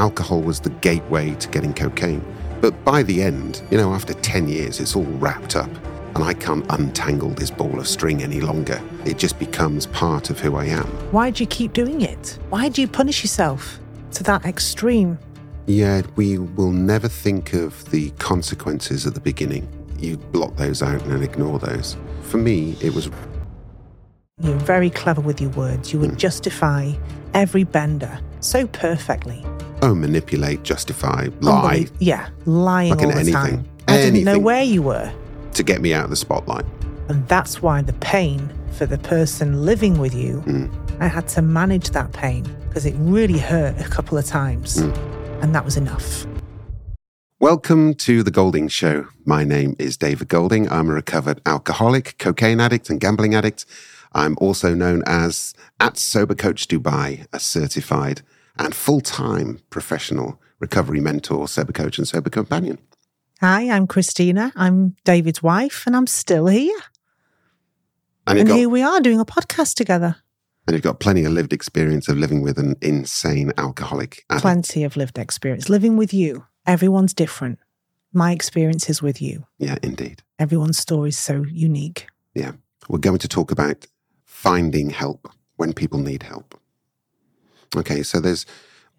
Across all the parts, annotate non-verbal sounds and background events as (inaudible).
alcohol was the gateway to getting cocaine. But by the end, you know, after 10 years, it's all wrapped up, and I can't untangle this ball of string any longer. It just becomes part of who I am. Why do you keep doing it? Why do you punish yourself to that extreme? Yeah, we will never think of the consequences at the beginning. You block those out and ignore those. For me, it was You're very clever with your words. You would hmm. justify every bender so perfectly. Oh, manipulate, justify, lie Unbelie- Yeah, lying all the anything. time. I didn't know Anything. where you were. to get me out of the spotlight. And that's why the pain for the person living with you, Mm. I had to manage that pain because it really hurt a couple of times. Mm. And that was enough. Welcome to The Golding Show. My name is David Golding. I'm a recovered alcoholic, cocaine addict, and gambling addict. I'm also known as at Sober Coach Dubai, a certified and full time professional recovery mentor, sober coach, and sober companion. Hi, I'm Kristina. I'm David's wife, and I'm still here. And And got, here we are doing a podcast together. and you've got plenty of lived experience of living with an insane alcoholic addict. Plenty of lived experience. Living with you, everyone's different. My experience is with you. Yeah, indeed. Everyone's story is so unique. Yeah. We're going to talk about finding help when people need help. Okay, so there's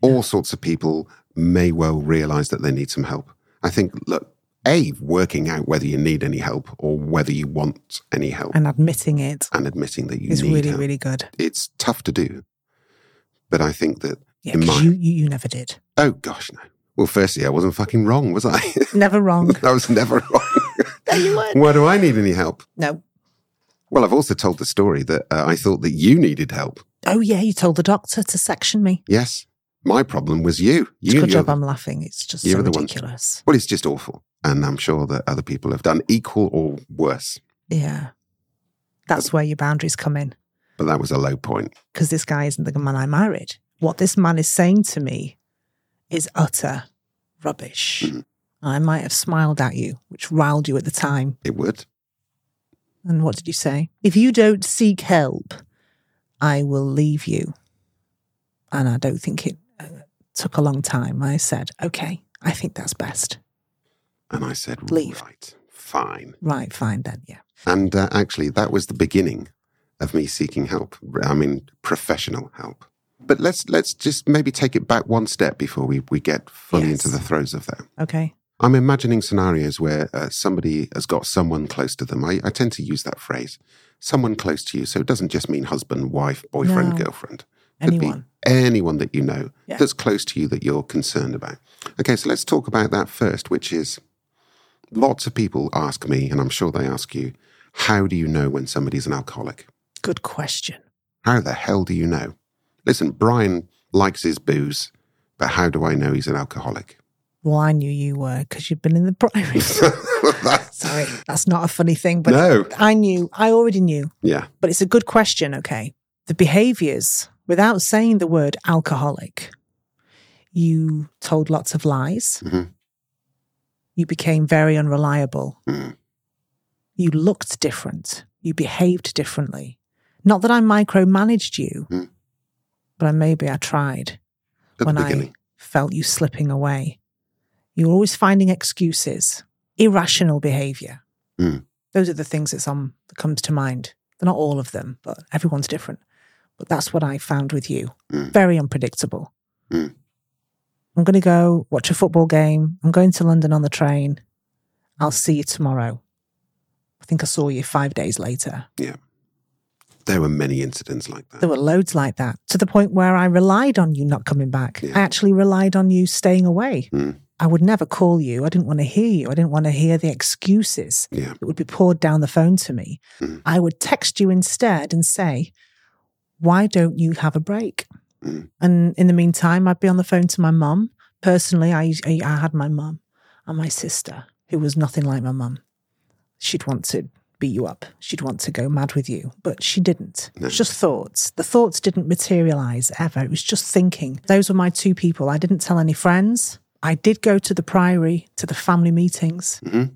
all sorts of people may well realize that they need some help. I think, look, A, working out whether you need any help or whether you want any help And admitting it and admitting that you is need really, help. really good. It's tough to do. But I think that, Yeah, In my- you, you, you never did. oh gosh, no. Well, firstly, I wasn't fucking wrong, was I? (laughs) Never wrong. (laughs) I was never wrong. (laughs) no, you weren't. Why do I need any help? No. Well, I've also told the story that uh, I thought that you needed help. Oh, yeah, you told the doctor to section me. Yes. My problem was you. You good job I'm laughing. It's just you're so the one- ridiculous. Well, it's just awful. And I'm sure that other people have done equal or worse. Yeah. That's where your boundaries come in. But that was a low point. because this guy isn't the man I married. What this man is saying to me is utter rubbish. Mhm. I might have smiled at you, which riled you at the time. It would. And what did you say? If you don't seek help, I will leave you. And I don't think it uh, took a long time. I said, okay, I think that's best. And I said, Leave. right, fine. Right, fine then, yeah. And uh, actually, that was the beginning of me seeking help. I mean, professional help. But let's let's just maybe take it back one step before we, we get fully Yes. into the throes of that. Okay. I'm imagining scenarios where uh, somebody has got someone close to them. I, I tend to use that phrase, someone close to you. So it doesn't just mean husband, wife, boyfriend, No. girlfriend. Could Anyone. be anyone that you know Yeah. that's close to you that you're concerned about. Okay, so let's talk about that first, which is lots of people ask me, and I'm sure they ask you, how do you know when somebody's an alcoholic? Good question. How the hell do you know? Listen, Brian likes his booze, but how do I know he's an alcoholic? Well, I knew you were because you'd been in the (laughs) Priory. (laughs) Sorry, that's not a funny thing, but no. I knew, I already knew. Yeah. But it's a good question, okay? The behaviors, without saying the word alcoholic, you told lots of lies. Mhm. You became very unreliable. Mm. You looked different. You behaved differently. Not that I micromanaged you, Mm. but I, maybe I tried At when I felt you slipping away. You were always finding excuses, irrational behavior. Mm. Those are the things that's on that comes to mind. They're not all of them, but everyone's different. But that's what I found with you. Mm. Very unpredictable. Mm. I'm going to go watch a football game. I'm going to London on the train. I'll see you tomorrow. I think I saw you five days later. Yeah. There were many incidents like that. There were loads like that to the point where I relied on you not coming back. Yeah. I actually relied on you staying away. Mm. I would never call you. I didn't want to hear you. I didn't want to hear the excuses Yeah. that would be poured down the phone to me. Mm. I would text you instead and say, Why don't you have a break? Mm. And in the meantime, I'd be on the phone to my mum. Personally, I, I I had my mum and my sister, who was nothing like my mum. She'd want to beat you up. She'd want to go mad with you, but she didn't. No. It's just thoughts. The thoughts didn't materialize ever. It was just thinking. Those were my two people. I didn't tell any friends. I did go to the priory, to the family meetings, Mhm.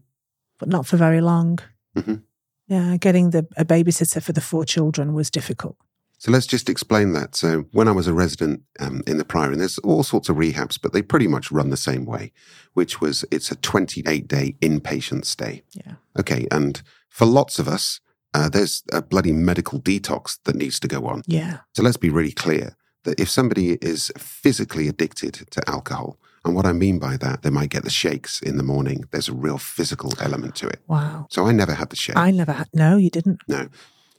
but not for very long. Mhm. Yeah, getting the, a babysitter for the four children was difficult. So let's just explain that. So when I was a resident um, in the Priory, and there's all sorts of rehabs, but they pretty much run the same way, which was it's a 28 day inpatient stay. Yeah. Okay. And for lots of us, uh, there's a bloody medical detox that needs to go on. Yeah. So let's be really clear that if somebody is physically addicted to alcohol, and what I mean by that, they might get the shakes in the morning. There's a real physical element to it. Wow. So I never had the shake. I never had. No, you didn't. No.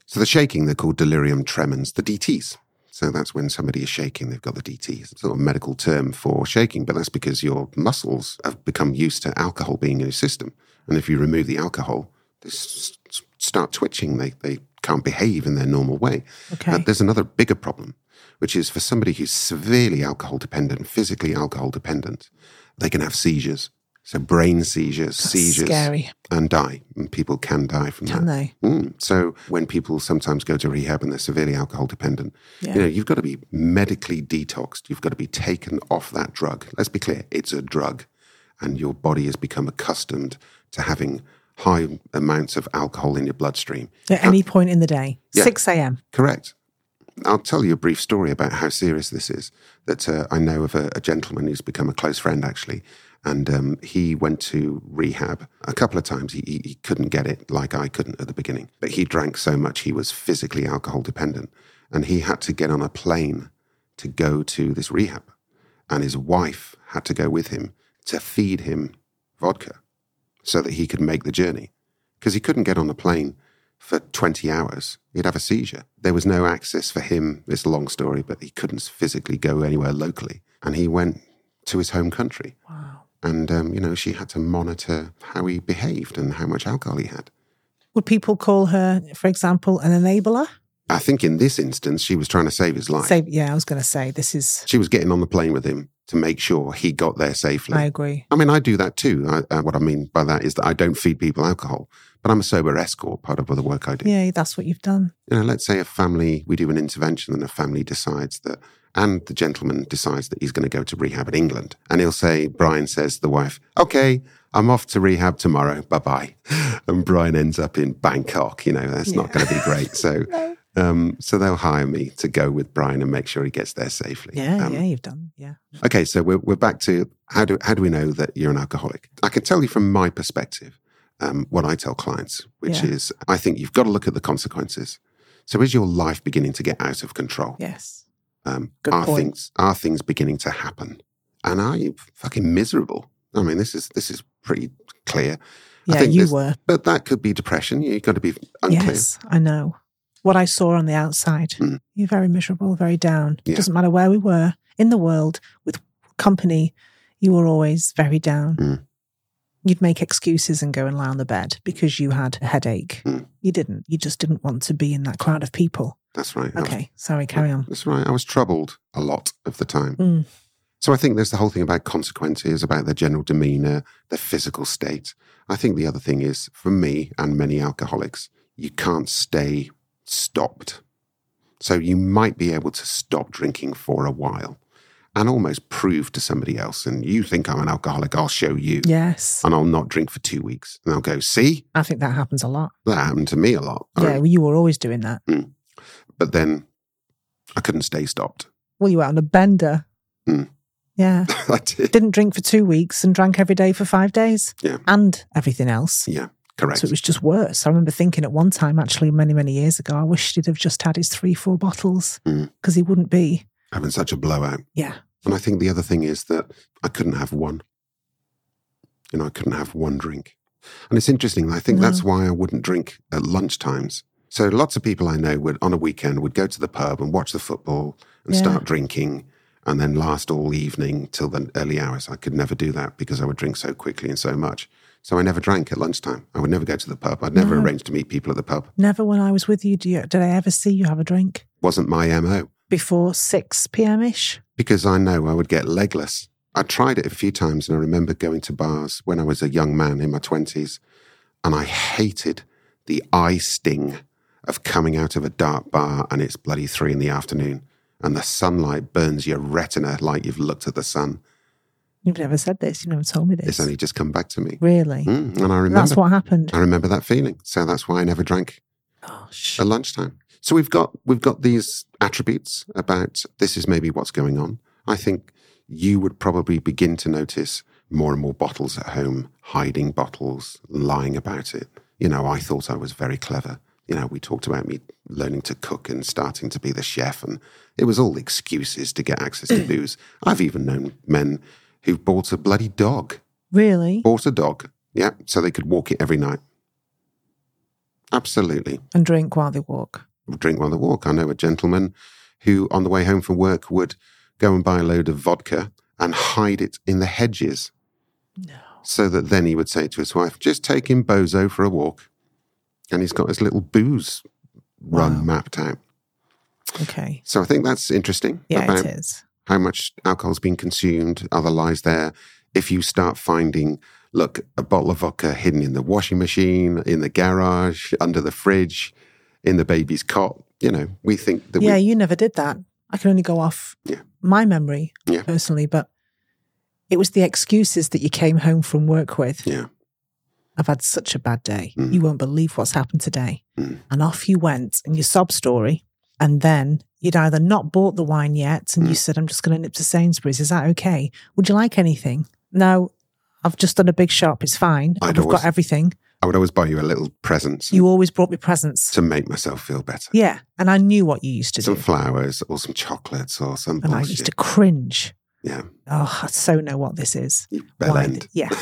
So the shaking, they're called delirium tremens, the DTs. So that's when somebody is shaking, they've got the DTs. It's sort of medical term for shaking, but that's because your muscles have become used to alcohol being in your system. And if you remove the alcohol, they s- start twitching. They, they can't behave in their normal way. Okay. There's another bigger problem, which is for somebody who's severely alcohol dependent, physically alcohol dependent, they can have seizures. So brain seizures, That's seizures, Scary. and die. And people can die from Can that. they? Mm. So when people sometimes go to rehab and they're severely alcohol dependent, Yeah. you know, you've got to be medically detoxed. You've got to be taken off that drug. Let's be clear, it's a drug. And your body has become accustomed to having high amounts of alcohol in your bloodstream. At any point in the day. Yeah. 6 a.m. Correct. I'll tell you a brief story about how serious this is. That uh, I know of a, a gentleman who's become a close friend, actually, and um, he went to rehab a couple of times. He, he, he couldn't get it like I couldn't at the beginning, but he drank so much he was physically alcohol dependent, and he had to get on a plane to go to this rehab, and his wife had to go with him to feed him vodka so that he could make the journey because he couldn't get on a plane for 20 hours. He'd have a seizure. There was no access for him. It's a long story, but he couldn't physically go anywhere locally. And he went to his home country. Wow. And, um, you know, she had to monitor how he behaved and how much alcohol he had. Would people call her, for example, an enabler? I think in this instance, she was trying to save his life. Say, yeah, I was going to say this is. She was getting on the plane with him to make sure he got there safely. I agree. I mean, I do that too. I, uh, what I mean by that is that I don't feed people alcohol, but I'm a sober escort, part of the work I do. Yeah, that's what you've done. You know, let's say a family, we do an intervention and a family decides that, and the gentleman decides that he's going to go to rehab in England. And he'll say, Brian says to the wife, okay, I'm off to rehab tomorrow. Bye bye. (laughs) And Brian ends up in Bangkok. You know, that's not going to be great. So, (laughs) um, so they'll hire me to go with Brian and make sure he gets there safely. Yeah, Um, yeah, you've done. Yeah. Okay, so we're, we're back to how do, how do we know that you're an alcoholic? I can tell you from my perspective um, what I tell clients, which Yeah. is I think you've got to look at the consequences. So is your life beginning to get out of control? Yes. Um, Good are point. things are things beginning to happen? And are you fucking miserable? I mean, this is this is pretty clear. I Yeah, think you were. But that could be depression. You've got to be unclear. Yes, I know. What I saw on the outside, Mm. you're very miserable, very down. Yeah. Doesn't matter where we were in the world with company, you were always very down. Mm. You'd make excuses and go and lie on the bed because you had a headache. Mm. You didn't. You just didn't want to be in that crowd of people. That's right. I was- Okay, sorry, carry on. That's right. I was troubled a lot of the time. Mm. So I think there's the whole thing about consequences, about their general demeanor, their physical state. I think the other thing is, for me and many alcoholics, you can't stay stopped. So you might be able to stop drinking for a while and almost prove to somebody else, and you think I'm an alcoholic, I'll show you. Yes, And I'll not drink for two weeks. And I'll go, see, I think that happens a lot. that happened to me a lot. Yeah, well, you were always doing that. But then I couldn't stay stopped. Well, you were on a bender. Mm. Yeah. (laughs) I did. Didn't drink for two weeks and drank every day for five days. Yeah. And everything else. Yeah, correct. So it was just worse. I remember thinking at one time, actually, many, many years ago, I wished he'd have just had his three, four bottles Mm. because he wouldn't be. Having such a blowout. Yeah. And I think the other thing is that I couldn't have one. You know, I couldn't have one drink. And it's interesting. I think that's why I wouldn't drink at lunchtimes. So lots of people I know would, on a weekend, would go to the pub and watch the football and Yeah. start drinking and then last all evening till the early hours. I could never do that because I would drink so quickly and so much. So I never drank at lunchtime. I would never go to the pub. I'd never No. arrange to meet people at the pub. Never when I was with you, do you did I ever see you have a drink Wasn't my MO. before 6 p.m. ish? because I know I would get legless. I tried it a few times and I remember going to bars when I was a young man in my 20s and I hated the eye sting of coming out of a dark bar and it's bloody three in the afternoon and the sunlight burns your retina like you've looked at the sun. You've never said this. You've never told me this. It's only just come back to me. really? Mm, and I remember, That's what happened. I remember that feeling. So that's why I never drank Gosh. at lunchtime. So we've got we've got these attributes about this is maybe what's going on. I think you would probably begin to notice more and more bottles at home, hiding bottles, lying about it. You know, I thought I was very clever. You know, we talked about me learning to cook and starting to be the chef, and it was all excuses to get access to (clears throat) booze. I've even known men who bought a bloody dog, Really? bought a dog, yeah, so they could walk it every night. Absolutely. And drink while they walk. drink while they walk. I know a gentleman who, on the way home from work, would go and buy a load of vodka and hide it in the hedges. No. So that then he would say to his wife, just take him Bozo for a walk. And he's got his little booze run Wow. mapped out. Okay. So I think that's interesting Yeah, it is. How much alcohol's been consumed, other lies there. If you start finding, look, a bottle of vodka hidden in the washing machine, in the garage, under the fridge, in the baby's cot, you know, we think that Yeah, we, you never did that. I can only go off Yeah. my memory Yeah. personally, but it was the excuses that you came home from work with. yeah, I've had such a bad day. Mm. You won't believe what's happened today. Mm. And off you went and your sob story. And then you'd either not bought the wine yet and you Mm. said, I'm just going to nip to Sainsbury's. Is that okay? Would you like anything? No, I've just done a big shop. It's fine. Always- got everything. I would always buy you a little present You always brought me presents. to make myself feel better. Yeah. And I knew what you used to Some do. Some flowers or some chocolates or some And I used to cringe. Yeah, Oh, I so know what this is. bell end. Yeah. (laughs)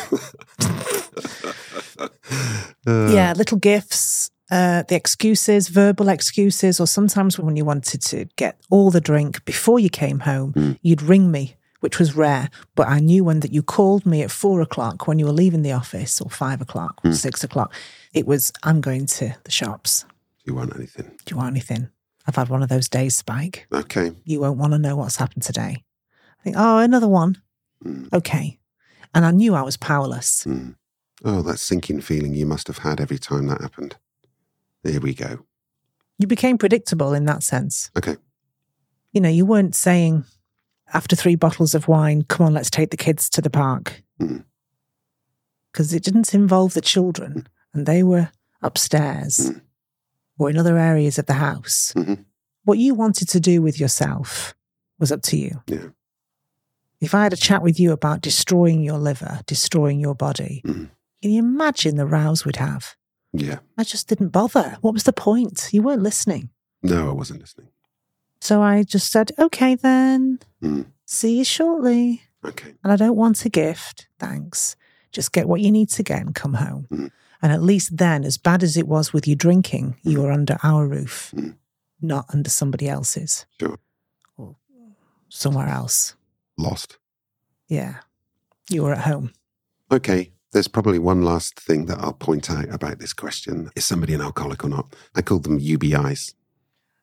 Uh, yeah, little gifts, uh, the excuses, verbal excuses, or sometimes when you wanted to get all the drink before you came home, Mm. you'd ring me, which was rare. But I knew when that you called me at four o'clock when you were leaving the office, or five o'clock, or Mm. six o'clock. It was, I'm going to the shops. Do you want anything? Do you want anything? I've had one of those days, Spike. Okay. You won't want to know what's happened today. I think, oh, another one. Mm. Okay. And I knew I was powerless. Mm. Oh, that sinking feeling you must have had every time that happened. There we go. You became predictable in that sense. Okay. you know, you weren't saying after three bottles of wine, come on, let's take the kids to the park. Mm. Because it didn't involve the children and they were upstairs Mm. or in other areas of the house. Mhm. What you wanted to do with yourself was up to you. Yeah. If I had a chat with you about destroying your liver, destroying your body, Mm. can you imagine the rows we'd have? Yeah. I just didn't bother. What was the point? You weren't listening. No, I wasn't listening. So I just said, okay, then, Mm. see you shortly. Okay. and I don't want a gift. Thanks. Just get what you need to get and come home. Mm. And at least then, as bad as it was with you drinking, you were under our roof, Mm. not under somebody else's Sure. or somewhere else. Lost. Yeah. You were at home. Okay. There's probably one last thing that I'll point out about this question. Is somebody an alcoholic or not? I call them UBIs,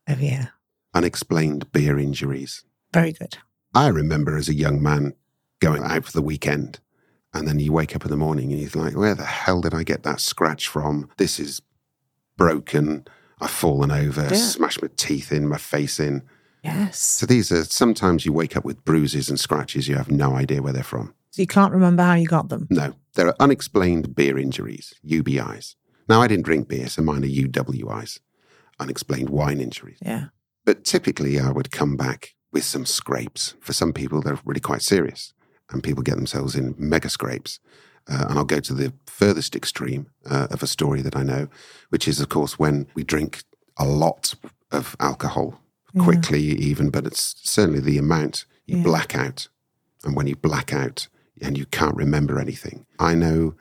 Oh, yeah. unexplained beer injuries. Very good. I remember as a young man going out for the weekend, and then you wake up in the morning and you're like, where the hell did I get that scratch from? This is broken. I've fallen over, Yeah. smashed my teeth in, my face in. Yes. So these are sometimes you wake up with bruises and scratches, you have no idea where they're from. So you can't remember how you got them. No, there are unexplained beer injuries, UBIs. Now, I didn't drink beer, so mine are UWIs, unexplained wine injuries. Yeah. But typically, I would come back with some scrapes. For some people, they're really quite serious, and people get themselves in mega scrapes. Uh, and I'll go to the furthest extreme uh, of a story that I know, which is, of course, when we drink a lot of alcohol Yeah. quickly, even, but it's certainly the amount you Yeah. black out. And when you black out and you can't remember anything, I know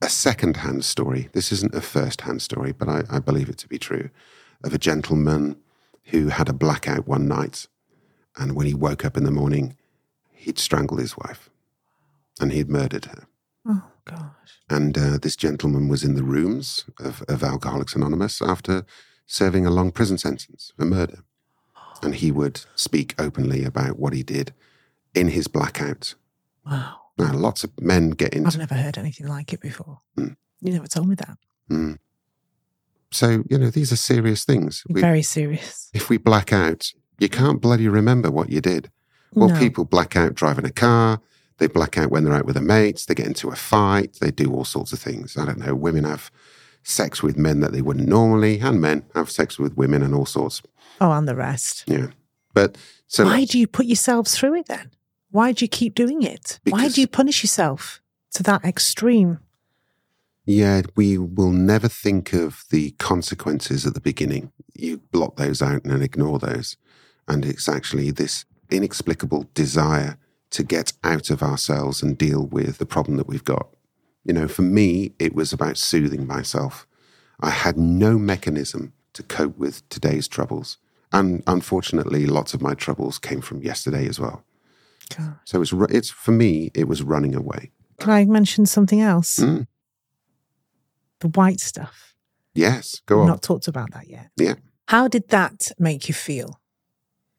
a second hand story. This isn't a first hand story, but I, I believe it to be true of a gentleman who had a blackout one night. And when he woke up in the morning, he'd strangled his wife and he'd murdered her. Oh, gosh. And uh, this gentleman was in the rooms of, of Alcoholics Anonymous after serving a long prison sentence for murder. And he would speak openly about what he did in his blackout. Wow. Now, lots of men get into. I've never heard anything like it before. Mm. You never told me that. Mm. So, you know, these are serious things. We, Very serious. if we black out, you can't bloody remember what you did. Well, No. people black out driving a car. They black out when they're out with their mates. They get into a fight. They do all sorts of things. I don't know. Women have sex with men that they wouldn't normally, and men have sex with women and all sorts. Oh, and the rest. Yeah. But so Why do you put yourselves through it then? Why do you keep doing it? Why do you punish yourself to that extreme? Yeah, we will never think of the consequences at the beginning. You block those out and ignore those. And it's actually this inexplicable desire to get out of ourselves and deal with the problem that we've got. You know, for me, it was about soothing myself. I had no mechanism to cope with today's troubles. And unfortunately, lots of my troubles came from yesterday as well. God. So it's, it's for me, it was running away. Can I mention something else? Mm. The white stuff. Yes, go We've on. not talked about that yet. Yeah. How did that make you feel?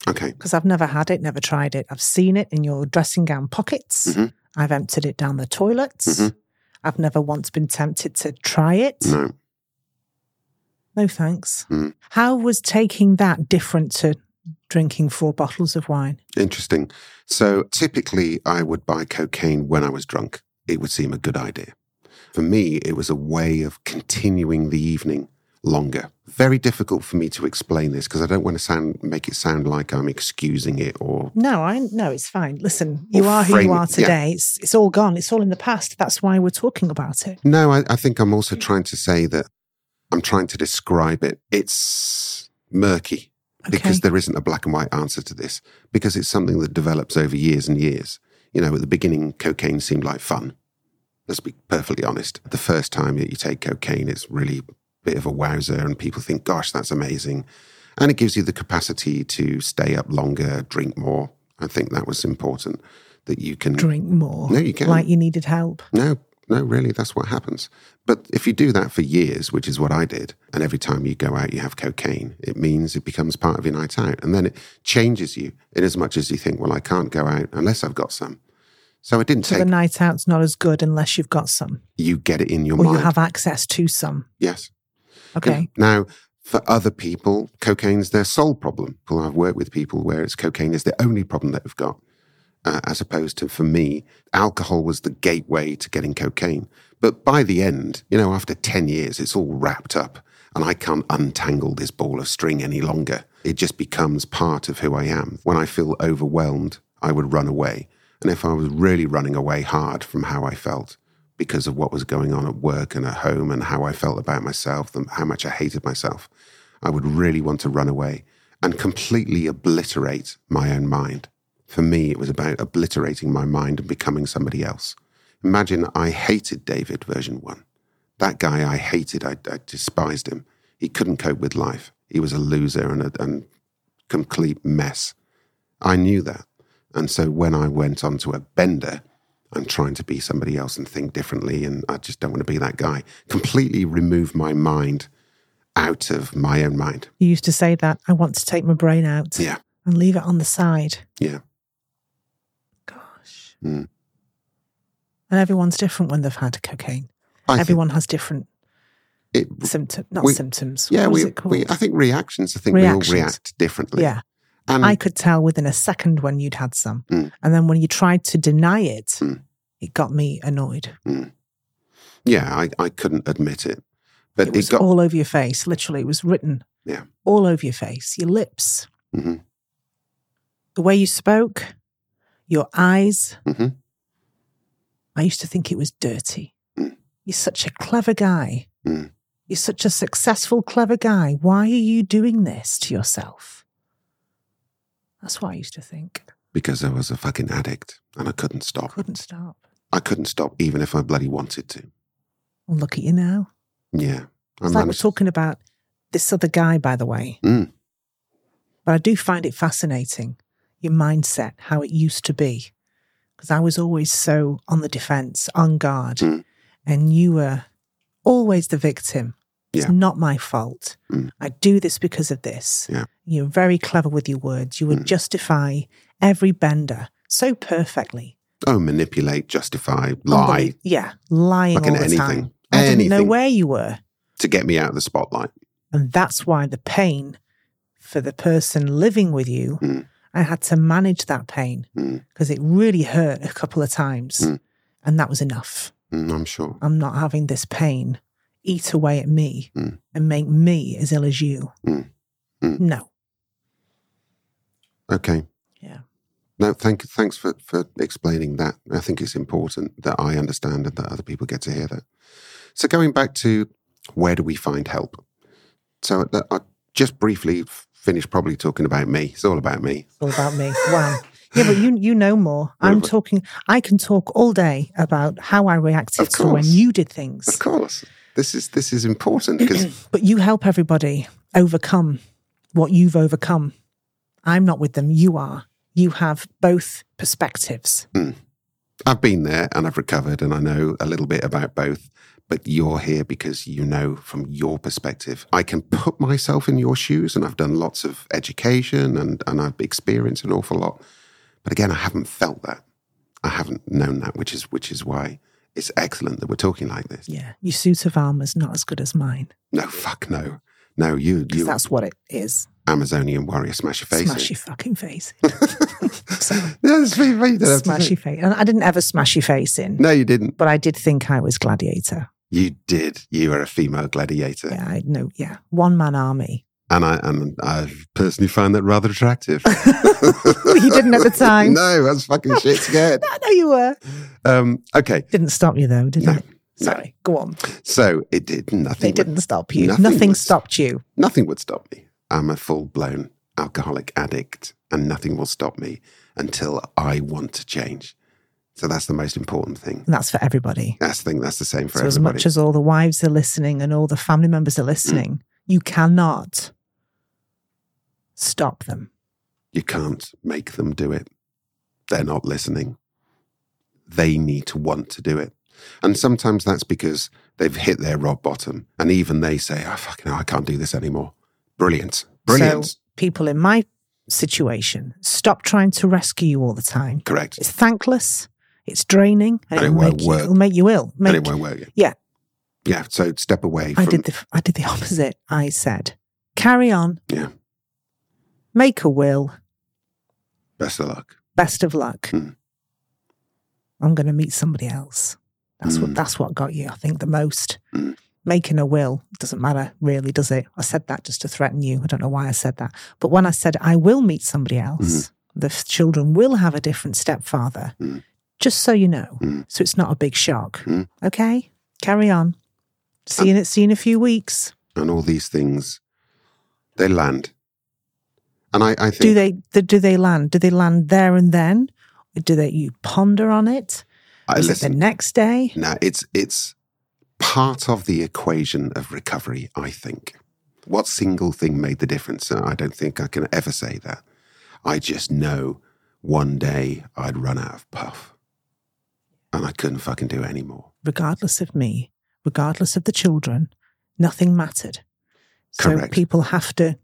Okay. Because I've never had it, never tried it. I've seen it in your dressing gown pockets. Mhm. I've emptied it down the toilets. Mhm. I've never once been tempted to try it. No. No thanks. Mm. How was taking that different to drinking four bottles of wine? Interesting. So typically, I would buy cocaine when I was drunk. It would seem a good idea. For me, it was a way of continuing the evening longer. Very difficult for me to explain this because I don't want to sound make it sound like I'm excusing it or No, I no, it's fine. Listen, you are who you are yeah. today. It's it's all gone. It's all in the past. That's why we're talking about it. no. I, I think I'm also trying to say that I'm trying to describe it. It's murky Okay. because there isn't a black and white answer to this because it's something that develops over years and years. You know, at the beginning, cocaine seemed like fun. Let's be perfectly honest. The first time that you take cocaine, it's really a bit of a wowzer, and people think, gosh, that's amazing. And it gives you the capacity to stay up longer, drink more. I think that was important that you can. Drink more. No, you can. Like you needed help. No, no, really, that's what happens. But if you do that for years, which is what I did, and every time you go out you have cocaine, it means it becomes part of your night out. And then it changes you in as much as you think, well, I can't go out unless I've got some. So it didn't So take, the night out's not as good unless you've got some. you get it in your Or mind. you have access to some. yes. Okay. Now, for other people, cocaine's their sole problem. Well, I've worked with people where it's cocaine is the only problem that they've got, uh, as opposed to for me, alcohol was the gateway to getting cocaine. But by the end, you know, after 10 years, it's all wrapped up and I can't untangle this ball of string any longer. It just becomes part of who I am. When I feel overwhelmed, I would run away. And if I was really running away hard from how I felt, because of what was going on at work and at home and how I felt about myself and how much I hated myself, I would really want to run away and completely obliterate my own mind. For me, it was about obliterating my mind and becoming somebody else. Imagine I hated David, version one. That guy I hated, I, I despised him. He couldn't cope with life. He was a loser and a and complete mess. I knew that. And so when I went onto a bender, I'm trying to be somebody else and think differently, and I just don't want to be that guy. Completely remove my mind out of my own mind. You used to say that I want to take my brain out Yeah. and leave it on the side. Yeah. Mm. And everyone's different when they've had cocaine. I Everyone has different it, symptoms, not we- symptoms. yeah, we, it we, I think reactions, I think Reactions. we all react differently. yeah. And I could tell within a second when you'd had some. Mm. And then when you tried to deny it, Mm. it got me annoyed. yeah, I, I couldn't admit it. But It it, was got, all over your face. Literally, it was written Yeah. all over your face, your lips, Mhm, the way you spoke, your eyes. mhm. I used to think it was dirty. Mm. You're such a clever guy. Mm. You're such a successful, clever guy. Why are you doing this to yourself? That's what I used to think. because I was a fucking addict and I couldn't stop. Couldn't stop. I couldn't stop even if I bloody wanted to. Well, look at you now. Yeah. I It's like we're talking about this other guy, by the way. Mm. But I do find it fascinating, your mindset, how it used to be. Because I was always so on the defense, on guard. Mm. And you were always the victim. It's Yeah. not my fault. Mm. I do this because of this. Yeah. You're very clever with your words. You would Mm. justify every bender so perfectly. Oh, manipulate, justify, lie Yeah. Lying all the anything. time. I didn't know where you were. to get me out of the spotlight. And that's why the pain for the person living with you, Mm. I had to manage that pain Mm. because it really hurt a couple of times. Mm. And that was enough. Mm, I'm sure. I'm not having this pain eat away at me Mm. and make me as ill as you. Mm. Mm. No. Okay. Yeah. No, thank thanks for, for explaining that. I think it's important that I understand and that other people get to hear that. So going back to where do we find help? So uh, I just briefly finished probably talking about me. It's all about me. It's all about me. Wow. Yeah, but you you know more. (laughs) I'm talking. I can talk all day about how I reacted to when you did things. Of course, this is this is important because (clears throat) But you help everybody overcome what you've overcome. I'm not with them. You are. You have both perspectives. Hmm. I've been there and I've recovered and I know a little bit about both. But you're here because you know from your perspective. I can put myself in your shoes and I've done lots of education and, and I've experienced an awful lot. But again, I haven't felt that. I haven't known that, which is which is why it's excellent that we're talking like this. Yeah. Your suit of armor's not as good as mine. No, fuck no. No, you you that's what it is. Amazonian warrior, smash your face. Smash your fucking face. (laughs) so, Yeah, it's me, me, you don't have to smash your face. And I didn't ever smash your face in. No, you didn't. but I did think I was gladiator. You did. You were a female gladiator. Yeah, I know. Yeah. One man army. And I and I personally find that rather attractive. (laughs) you didn't at the (laughs) time. no, I was fucking (laughs) shit scared. I know you were. Um, okay, Didn't stop you though, did No, it? Sorry. Go on. so it did nothing. Would- didn't stop you. nothing Nothing, was- stopped you. Nothing would stop me. I'm a full blown alcoholic addict, and nothing will stop me until I want to change. So that's the most important thing. And that's for everybody. That's the thing. That's the same for so as much as all the wives are listening and all the family members are listening, mm. you cannot stop them. you can't make them do it. They're not listening. They need to want to do it. And sometimes that's because they've hit their rock bottom. And even they say, oh, fucking hell, I can't do this anymore. Brilliant. Brilliant. So people in my situation stop trying to rescue you all the time. Correct. It's thankless. It's draining, and it it'll won't make, you, work. it'll make you ill. and it won't work. Yeah. Yeah. So step away I did the I did the (laughs) opposite. I said, carry on. Yeah. Make a will. best of luck. Best of luck. Mm. I'm going to meet somebody else. That's Mm. what that's what got you, I think, the most. Mm. Making a will doesn't matter, really, does it? I said that just to threaten you. I don't know why I said that, but when I said I will meet somebody else, the children will have a different stepfather. Just so you know, Mm. so it's not a big shock. Mm. Okay, carry on. See you, in, see you in a few weeks. And all these things, they land. And I, I think do they th- do they land do they land there and then do they you ponder on it I Is it the next day No, it's it's part of the equation of recovery. I think. What single thing made the difference? I don't think I can ever say that. I just know one day I'd run out of puff, and I couldn't fucking do it anymore. regardless of me regardless of the children nothing mattered Correct. so people have to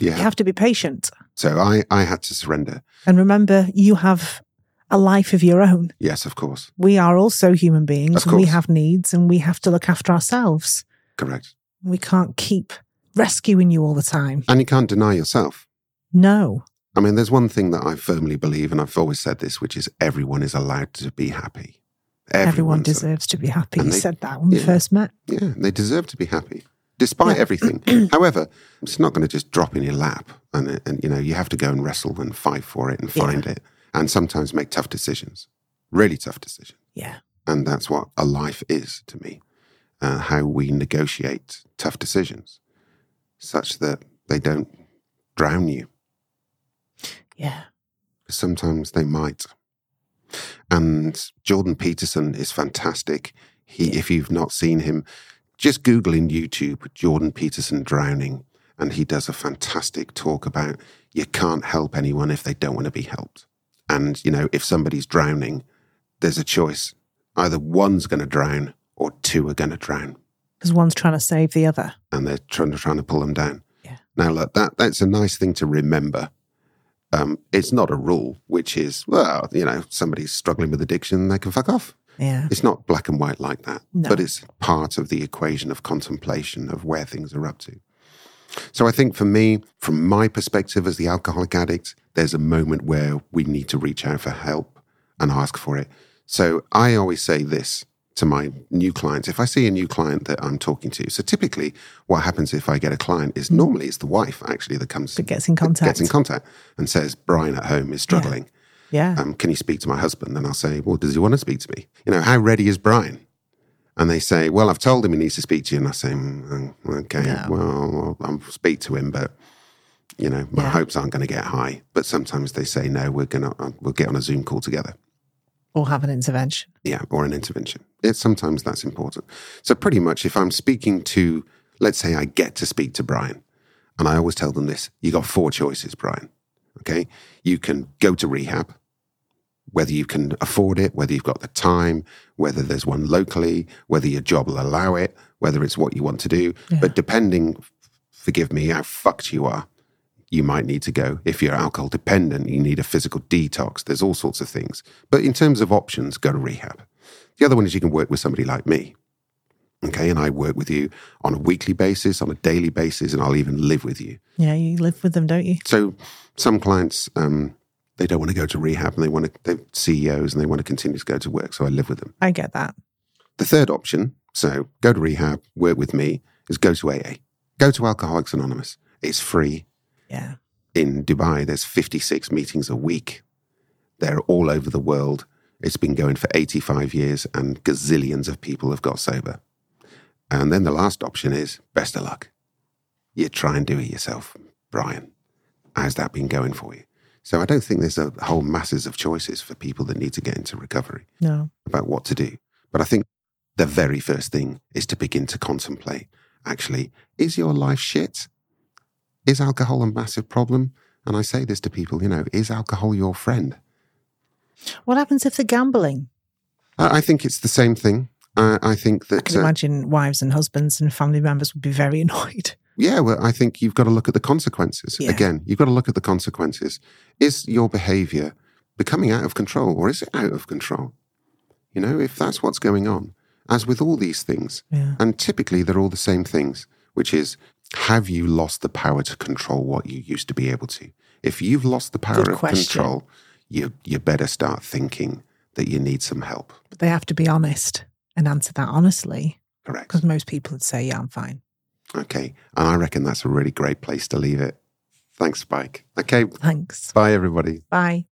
Yeah. you have to be patient so I I had to surrender. and remember you have a life of your own Yes, of course. we are also human beings and we have needs and we have to look after ourselves Correct. we can't keep rescuing you all the time And you can't deny yourself. no I mean, there's one thing that I firmly believe, and I've always said this, which is everyone is allowed to be happy. everyone deserves to be happy you they- said that when we first met Yeah, they deserve to be happy, despite Yeah. (clears throat) everything. However, it's not going to just drop in your lap, and and you know you have to go and wrestle and fight for it and Yeah. find it, and sometimes make tough decisions, really tough decisions. yeah And that's what a life is to me. Uh, how we negotiate tough decisions, such that they don't drown you. Yeah Sometimes they might. And Jordan Peterson is fantastic. He, if you've not seen him, just Google in YouTube Jordan Peterson drowning, and he does a fantastic talk about you can't help anyone if they don't want to be helped. And you know, if somebody's drowning, there's a choice: either one's going to drown or two are going to drown, because one's trying to save the other and they're trying to trying to pull them down. Yeah. Now, look, that that's a nice thing to remember. Um, it's not a rule, which is well, you know, somebody's struggling with addiction, they can fuck off. yeah It's not black and white like that, No. but it's part of the equation of contemplation of where things are up to. So I think for me, from my perspective as the alcoholic addict, there's a moment where we need to reach out for help and ask for it. So I always say this to my new clients. If I see a new client that I'm talking to, so typically what happens if I get a client is normally it's the wife actually that comes That gets in contact. gets in contact and says Brian at home is struggling. Yeah. Um, can you speak to my husband? And I'll say, well, does he want to speak to me? You know, how ready is Brian? And they say, well, I've told him he needs to speak to you. And I say, "Mm, okay, No. well, I'll speak to him, but you know, my Yeah. hopes aren't going to get high. But sometimes they say, no, we're gonna uh, we'll get on a Zoom call together. Or have an intervention. Yeah, or an intervention. It's sometimes that's important. So pretty much, if I'm speaking to, let's say, I get to speak to Brian, and I always tell them this: you got four choices, Brian. Okay, you can go to rehab, whether you can afford it, whether you've got the time, whether there's one locally, whether your job will allow it, whether it's what you want to do. But depending, forgive me, how fucked you are, you might need to go. If you're alcohol dependent, you need a physical detox. There's all sorts of things. But in terms of options, go to rehab. The other one is you can work with somebody like me. Okay. And I work with you on a weekly basis, on a daily basis, and I'll even live with you. Yeah, you live with them, don't you? So some clients, um, they don't want to go to rehab and they want to, they're CEOs and they want to continue to go to work. So I live with them. I get that. The third option, so go to rehab, work with me, is go to AA. Go to Alcoholics Anonymous. It's free. Yeah. in Dubai, there's 56 meetings a week. They're all over the world. It's been going for 85 years, and gazillions of people have got sober. And then the last option is best of luck. You try and do it yourself, Brian. How's that been going for you? So I don't think there's a whole masses of choices for people that need to get into recovery No. about what to do. But I think the very first thing is to begin to contemplate actually, is your life shit? Is alcohol a massive problem? And I say this to people, you know, is alcohol your friend? What happens if they're gambling? I, I think it's the same thing. Uh, I think that. I can uh, imagine wives and husbands and family members would be very (laughs) annoyed. yeah, well, I think you've got to look at the consequences. Yeah. Again, you've got to look at the consequences. Is your behavior becoming out of control or is it out of control? You know, if that's what's going on, as with all these things, Yeah. And typically, they're all the same things, which is have you lost the power to control what you used to be able to? If you've lost the power of control, you, you better start thinking that you need some help. But they have to be honest and answer that honestly Correct. because most people would say, yeah, I'm fine. Okay. And I reckon that's a really great place to leave it. Thanks, Spike. Okay. Thanks. Bye, everybody. Bye.